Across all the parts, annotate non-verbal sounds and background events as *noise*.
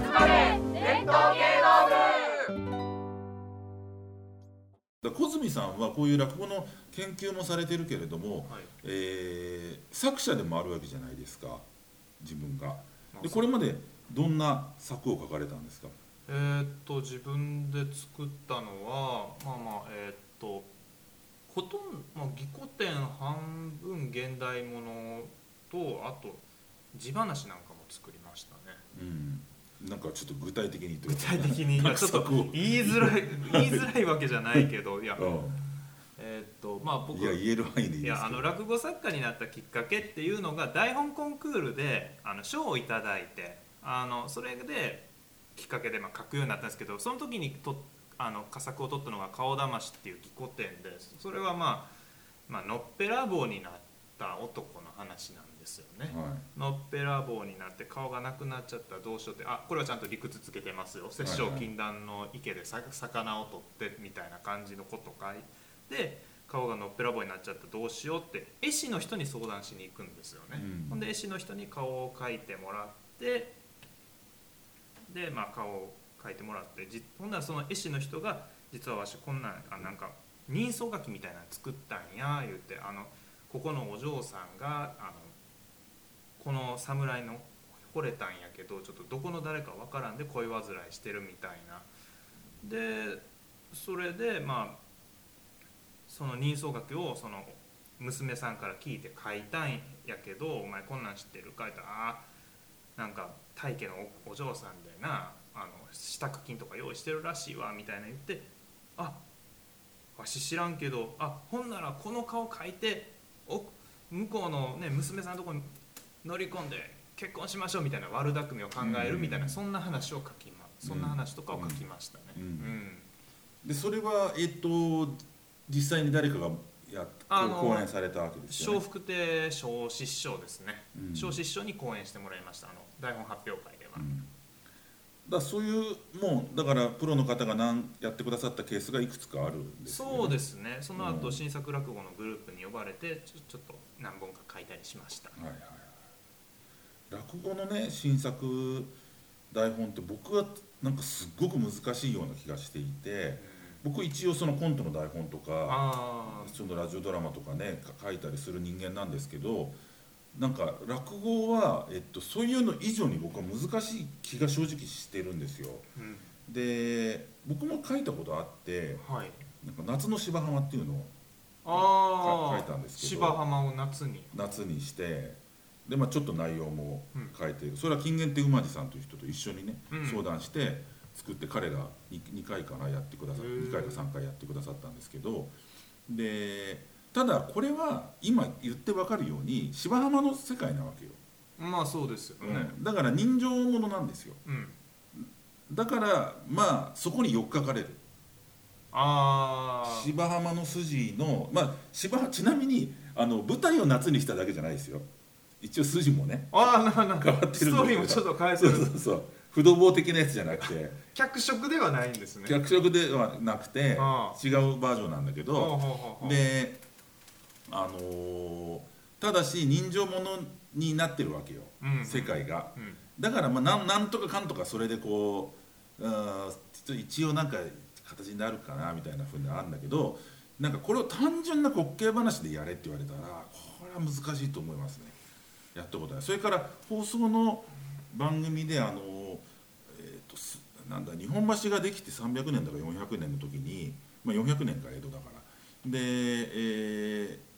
集まれ伝統芸能だ小泉さんはこういう落語の研究もされてるけれども、はい。えー作者でもあるわけじゃないですか自分が。まあでこれまでどんな作を書かれたんですか？えーっと自分で作ったのはまあまあえーっとほとんど、まあ、義古典半分現代ものとあと地話なんかも作りましたね。うん、なんかちょっと具体的に具体的にちょっと言いづらい言いづらいわけじゃないけどいやうえーっとまあ僕ん、いや言える範囲でいいやあの落語作家になったきっかけっていうのが台本コンクールであの賞をいただいてあのそれできっかけでまあ書くようになったんですけどその時にとあの佳作を取ったのが「顔騙し」っていう義古典でそれはまあ、まあのっぺらぼうになった男の話なんですよね。はのっぺらぼうになって顔がなくなっちゃったらどうしようってあこれはちゃんと理屈つけてますよ。殺生禁断の池でさ魚を取ってみたいな感じのこと書いて顔がのっぺらぼうになっちゃったらどうしようって絵師の人に相談しに行くんですよね、うん。ほんで絵師の人に顔を描いてもらってでまあ顔を描いてもらってじほんならその絵師の人が実はわしこんなんあなんか人相書きみたいなの作ったんや言ってあのここのお嬢さんがあのこの侍の惚れたんやけどちょっとどこの誰かわからんで恋煩いしてるみたいなでそれでまあその人相書きをその娘さんから聞いて書いたんやけど「お前こんなん知ってる?」書いたら「あなんか大家のお嬢さんでなあの支度金とか用意してるらしいわ」みたいな言って「あわし知らんけどあほんならこの顔書いてお向こうの、ね、娘さんのとこに乗り込んで結婚しましょうみたいな悪巧みを考えるみたいな、うん。そんな話を書きまそんな話とかを書きましたね。でそれはえっと実際に誰かがやっあの講演されたわけですよね。笑福亭小失笑ですね、うん。小失笑に講演してもらいました。あの台本発表会では、うんだそういうもうだからプロの方が何やってくださったケースがいくつかあるんですよね。そうですね。その後、うん。新作落語のグループに呼ばれてちょちょっと何本か書いたりしました。はいはいはい。落語のね新作台本って僕はなんかすっごく難しいような気がしていて僕一応そのコントの台本とかああそのラジオドラマとかねか書いたりする人間なんですけどなんか落語は、えっと、そういうの以上に僕は難しい気が正直してるんですよ。うん。で僕も書いたことあってはい。なんか夏の芝浜っていうのを書いたんですけど。芝浜を夏に。夏にしてで、まあ、ちょっと内容もうん。書いて、それは金源亭馬路さんという人と一緒にね、うん。相談して作って彼が 2, 回かなやってくださっ2回か3回やってくださったんですけどでただこれは今言って分かるように芝浜の世界なわけよ、まあそうですよね。うん。だから人情ものなんですよ。うん、だからまあそこに寄っかかれる。ああ芝浜の筋のまあ芝浜ちなみにあの舞台を夏にしただけじゃないですよ。一応筋もね。ああななん変わってるストーリーもちょっと変えてそうるそうそう。不動坊的なやつじゃなくて。脚色ではないんですね。脚色ではなくてあ違うバージョンなんだけど。であのーただし人情ものになってるわけよ。うん。世界が。うん。だからまあなんなんとかかんとかそれでこううんちょっと一応なんか形になるかなみたいなふうにあるんだけどなんかこれを単純な滑稽話でやれって言われたらこれは難しいと思いますね。やったことない。それから放送の番組であの、えーとすなんだ日本橋ができて300年だか400年の時に、まあ、400年か江戸だから。で、えー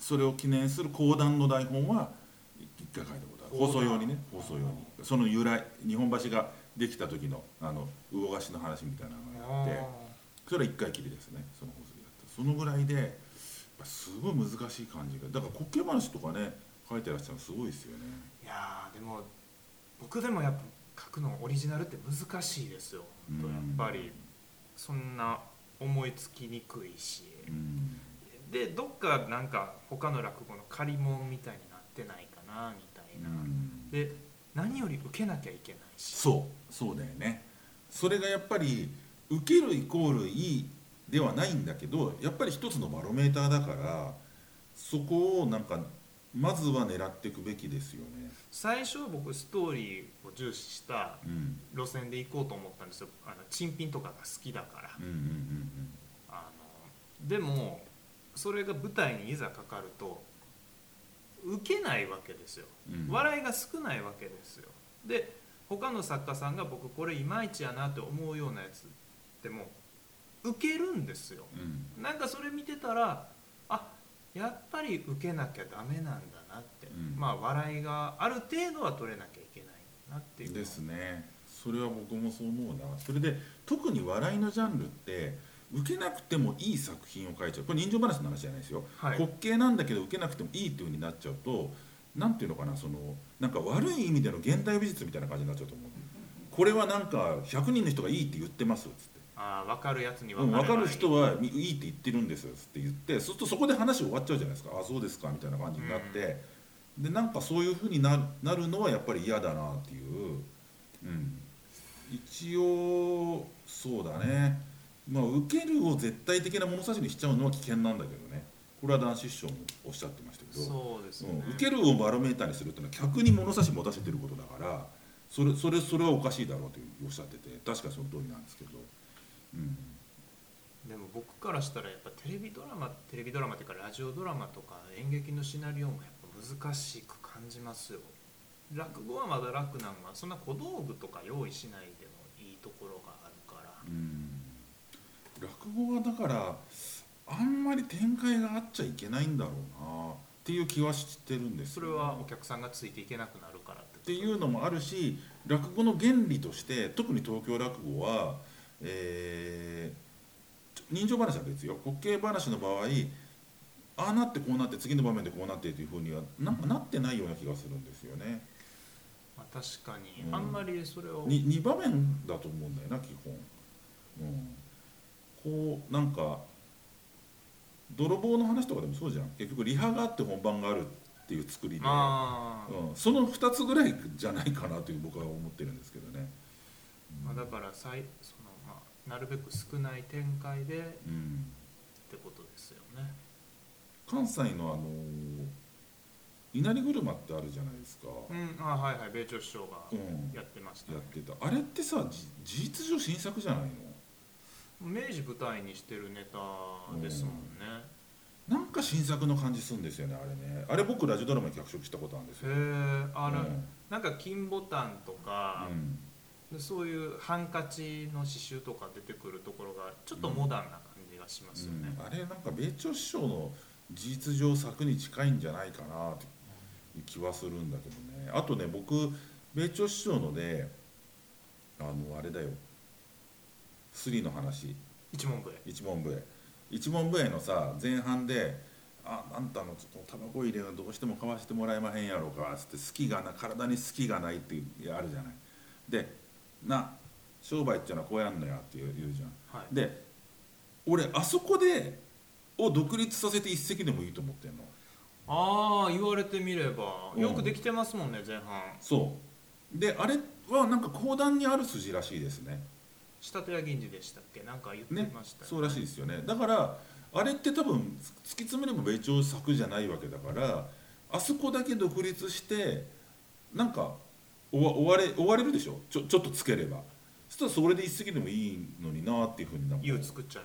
それを記念する講談の台本は一回書いたことある。放送用にね。放送用に。その由来日本橋ができた時のあの魚河岸の話みたいなのがあってそれは一回きりですね。その放送でやった。そのぐらいでやっぱすごい難しい感じがだから滑稽話とかね書いてらっしゃるのすごいですよね。いやーでも僕でもやっぱ書くのオリジナルって難しいですよ、うんやっぱり。そんな思いつきにくいし、うんでどっかなんか他の落語の借り物みたいになってないかなみたいな、うん。で何より受けなきゃいけないし。そうそうだよね。それがやっぱり受けるイコールいいではないんだけどやっぱり一つのバロメーターだからそこをなんかまずは狙っていくべきですよね。最初は僕ストーリーを重視したうん。路線で行こうと思ったんですよ。あの珍品とかが好きだから。うんうんうん。あのでもそれが舞台にいざかかると受けないわけですよ。笑いが少ないわけですよ。で他の作家さんが僕これいまいちやなって思うようなやつでも受けるんですよ。うん。なんかそれ見てたらあやっぱり受けなきゃダメなんだなって、うん。まあ笑いがある程度は取れなきゃいけないなっていう。ですね。それは僕もそう思うな。それで特に笑いのジャンルって受けなくてもいい作品を書いちゃう。これ人情話の話じゃないですよ、はい。滑稽なんだけど受けなくてもいいっていう風になっちゃうとなんていうのかなそのなんか悪い意味での現代美術みたいな感じになっちゃうと思う。これはなんか100人の人がいいって言ってますっつって。ああ分かるやつにうん、分分かるかる人はいいって言ってるんですよって言ってそうするとそこで話終わっちゃうじゃないですか。あそうですかみたいな感じになって、でなんかそういうふうになるなるのはやっぱり嫌だなっていう、うん、一応そうだねまあ受けるを絶対的な物差しにしちゃうのは危険なんだけどね。これは男子師匠もおっしゃってましたけど。そうですね、うん、受けるをバロメーターにするっていうのは客に物差し持たせてることだからそれそれそれはおかしいだろうとおっしゃってて確かにその通りなんですけど、うん、でも僕からしたらやっぱテレビドラマテレビドラマっていうかラジオドラマとか演劇のシナリオもやっぱ難しく感じますよ。落語はまだ楽なんはそんな小道具とか用意しないでもいいところがあるからうん落語はだからあんまり展開があっちゃいけないんだろうなっていう気はしてるんですよね、それはお客さんがついていけなくなるからっていうのもあるし落語の原理として特に東京落語は、えー人情話は別よ。滑稽話の場合ああなってこうなって次の場面でこうなってっていうふうにはなん。かなってないような気がするんですよね。まあ、確かに、うん。あんまりそれをに2場面だと思うんだよな基本、うん、こうなんか泥棒の話とかでもそうじゃん。結局リハがあって本番があるっていう作りで、うん、その2つぐらいじゃないかなという僕は思ってるんですけどね、まあ、だからさいその、まあ、なるべく少ない展開でっうん、てことですよね。関西のあの稲荷車ってあるじゃないですか、うん。あはいはい。米朝師匠がうん、やってました、やってた。あれってさじ事実上新作じゃないの？明治舞台にしてるネタですもんね、なんか新作の感じするんですよねあれね。あれ僕ラジオドラマに脚色したことあるんですへよえあの、うん。なんか金ボタンとか、うん。でそういうハンカチの刺繍とか出てくるところがちょっとモダンな感じがしますよね、うん。あれなんか米朝師匠の事実上作に近いんじゃないかなという気はするんだけどね。あとね僕米朝師匠のであのあれだよスリの話。一文笛一文笛一文笛のさ前半で「ああんたのちょっとタバコ入れがどうしても買わせてもらえまへんやろうか」つって「好きがな体に好きがない」ってあるじゃない。で「な商売っていうのはこうやんのや」って言う言うじゃん。はい。で俺あそこでを独立させて一席でもいいと思ってんの。ああ言われてみれば。うん。よくできてますもんね前半。そう。であれはなんか講談にある筋らしいですね下手屋銀次でしたっけ？なんか言ってねましたよそうらしいですよね。だからあれって多分突き詰めれば米朝作じゃないわけだからあそこだけ独立してなんか終わ終われ終われるでしょ？ちょちょっとつければ。そしたらそれで一席でもいいのになっていうふうになんか「ゆう作っちゃ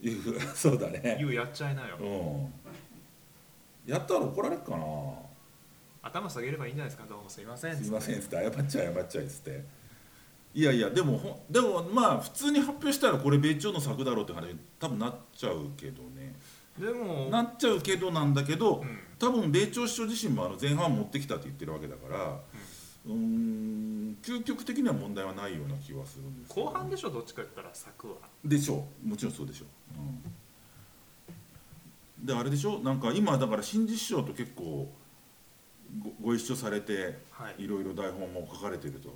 いいう *laughs* そうだなよ」ね「ゆうやっちゃいなよ」うん。やったら怒られるかな。頭下げればいいんじゃないですか？どうもすいませんすいませんっつって。謝っちゃえ謝っちゃえっつっていやいやでもほんでもまあ普通に発表したらこれ米朝の作だろうって話に多分なっちゃうけどね。でもなっちゃうけどなんだけど、うん。多分米朝首相自身もあの前半持ってきたって言ってるわけだからうーん究極的には問題はないような気はするんです後半でしょどっちか言ったら作は。でしょ。うもちろんそうでしょ。う、うん、であれでしょ？なんか今だから新実師匠と結構ごご一緒されてはい。いろいろ台本も書かれてると。あ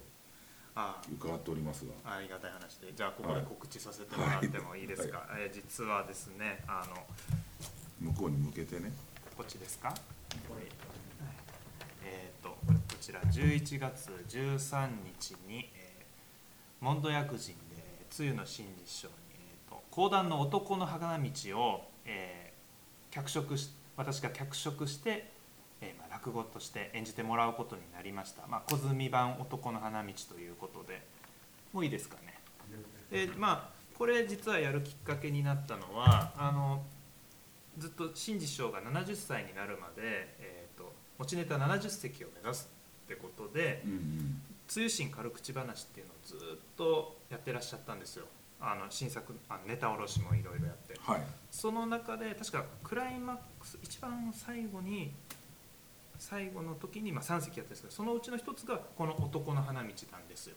伺っておりますが。ありがたい話で。じゃあここで告知させてもらってもいいですか、えー実はですねあの向こうに向けてね。こっちですか？これ、えっ、とこちら11月13日に、えー、モンド薬人で露の真実賞に、えー、と講談の男の花道を、えー脚色し私が脚色してえーまあ、落語として演じてもらうことになりました「まあ、小泉版男の花道」ということで。もういいですかね。でまあこれ実はやるきっかけになったのはあのずっと新次師匠が70歳になるまで、えー、と持ちネタ70席を目指すってことでうんうん「つゆしん軽口話」っていうのをずっとやってらっしゃったんですよ。あの新作あのネタ卸しもいろいろやって。はい。その中で確かクライマックス一番最後に最後の時に、まあ、3席やったんですけどそのうちの一つがこの「男の花道」なんですよ。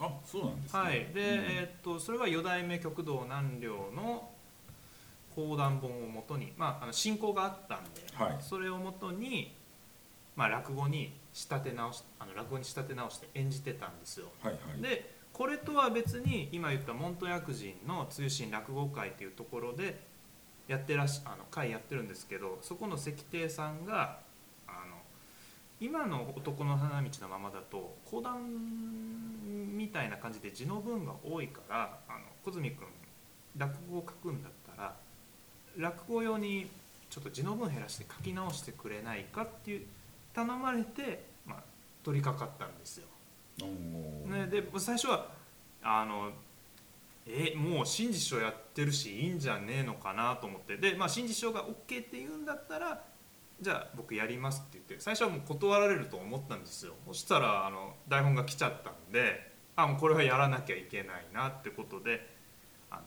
あそうなんですね。はい、で、うんえーっとそれは四代目極道南陵の講談本をもとに、まあ、あの進行があったんで、はい。それをもとに、まあ、落語に仕立て直しあの落語に仕立て直して演じてたんですよ。はいはい。でこれとは別に今言った門徒薬人の通信落語会というところでやってらっしあの会やってるんですけどそこの石亭さんが今の男の花道のままだと講談みたいな感じで字の文が多いからあの小泉君落語を書くんだったら落語用にちょっと字の文減らして書き直してくれないかっていう頼まれて、まあ、取り掛かったんですよ。ね、で最初はあのえもう新次師匠やってるしいいんじゃねえのかなと思ってで、まあ、新次師匠が OK って言うんだったらじゃあ僕やりますって言って最初はもう断られると思ったんですよ。そしたらあの台本が来ちゃったんであもうこれはやらなきゃいけないなってことであの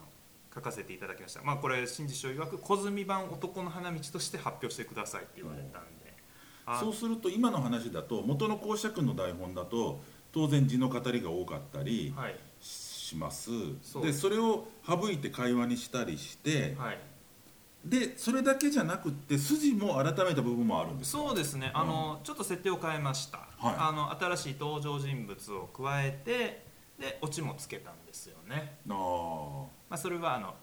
書かせていただきました。まあこれ新次師匠曰く小泉版男の花道として発表してくださいって言われたんで、あそうすると今の話だと元の講釈の台本だと当然字の語りが多かったりはい。します、そう。でそれを省いて会話にしたりして、はいでそれだけじゃなくって筋も改めた部分もあるんですか？そうですね、あのちょっと設定を変えました、はい。あの新しい登場人物を加えてでオチもつけたんですよね、あー。まあ、それはあの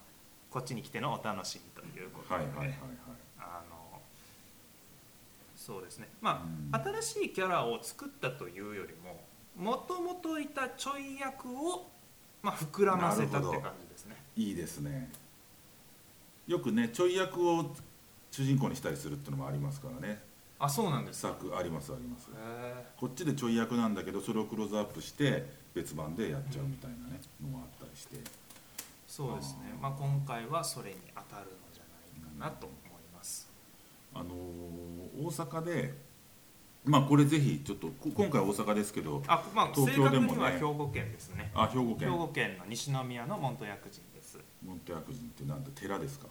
こっちに来てのお楽しみということで、はいはいはいはい。あのそうですね。まうん。あ、新しいキャラを作ったというよりももともといたちょい役を、まあ、膨らませたって感じですね。いいですねよくねちょい役を主人公にしたりするっていうのもありますからね。あそうなんですか。作ありますあります。へこっちでちょい役なんだけどそれをクローズアップして別番でやっちゃうみたいなね、のもあったりして。そうですね。まあ、今回はそれに当たるのじゃないかなと思います、あのー大阪でまあこれぜひちょっとこ今回大阪ですけどあまあ東京でもね。には兵庫県ですね。あ兵庫県。兵庫県の西宮の門徒薬人モンテ薬人ってなんだ寺ですか、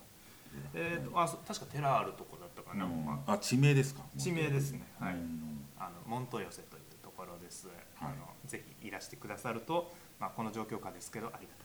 えーとあそ確か寺あるとこだったかな、うん。まあ、あ地名ですか？地名ですね。はい。うんあの門徒寄せというところです、はい。あのぜひいらしてくださると、まあ、この状況下ですけどありがたい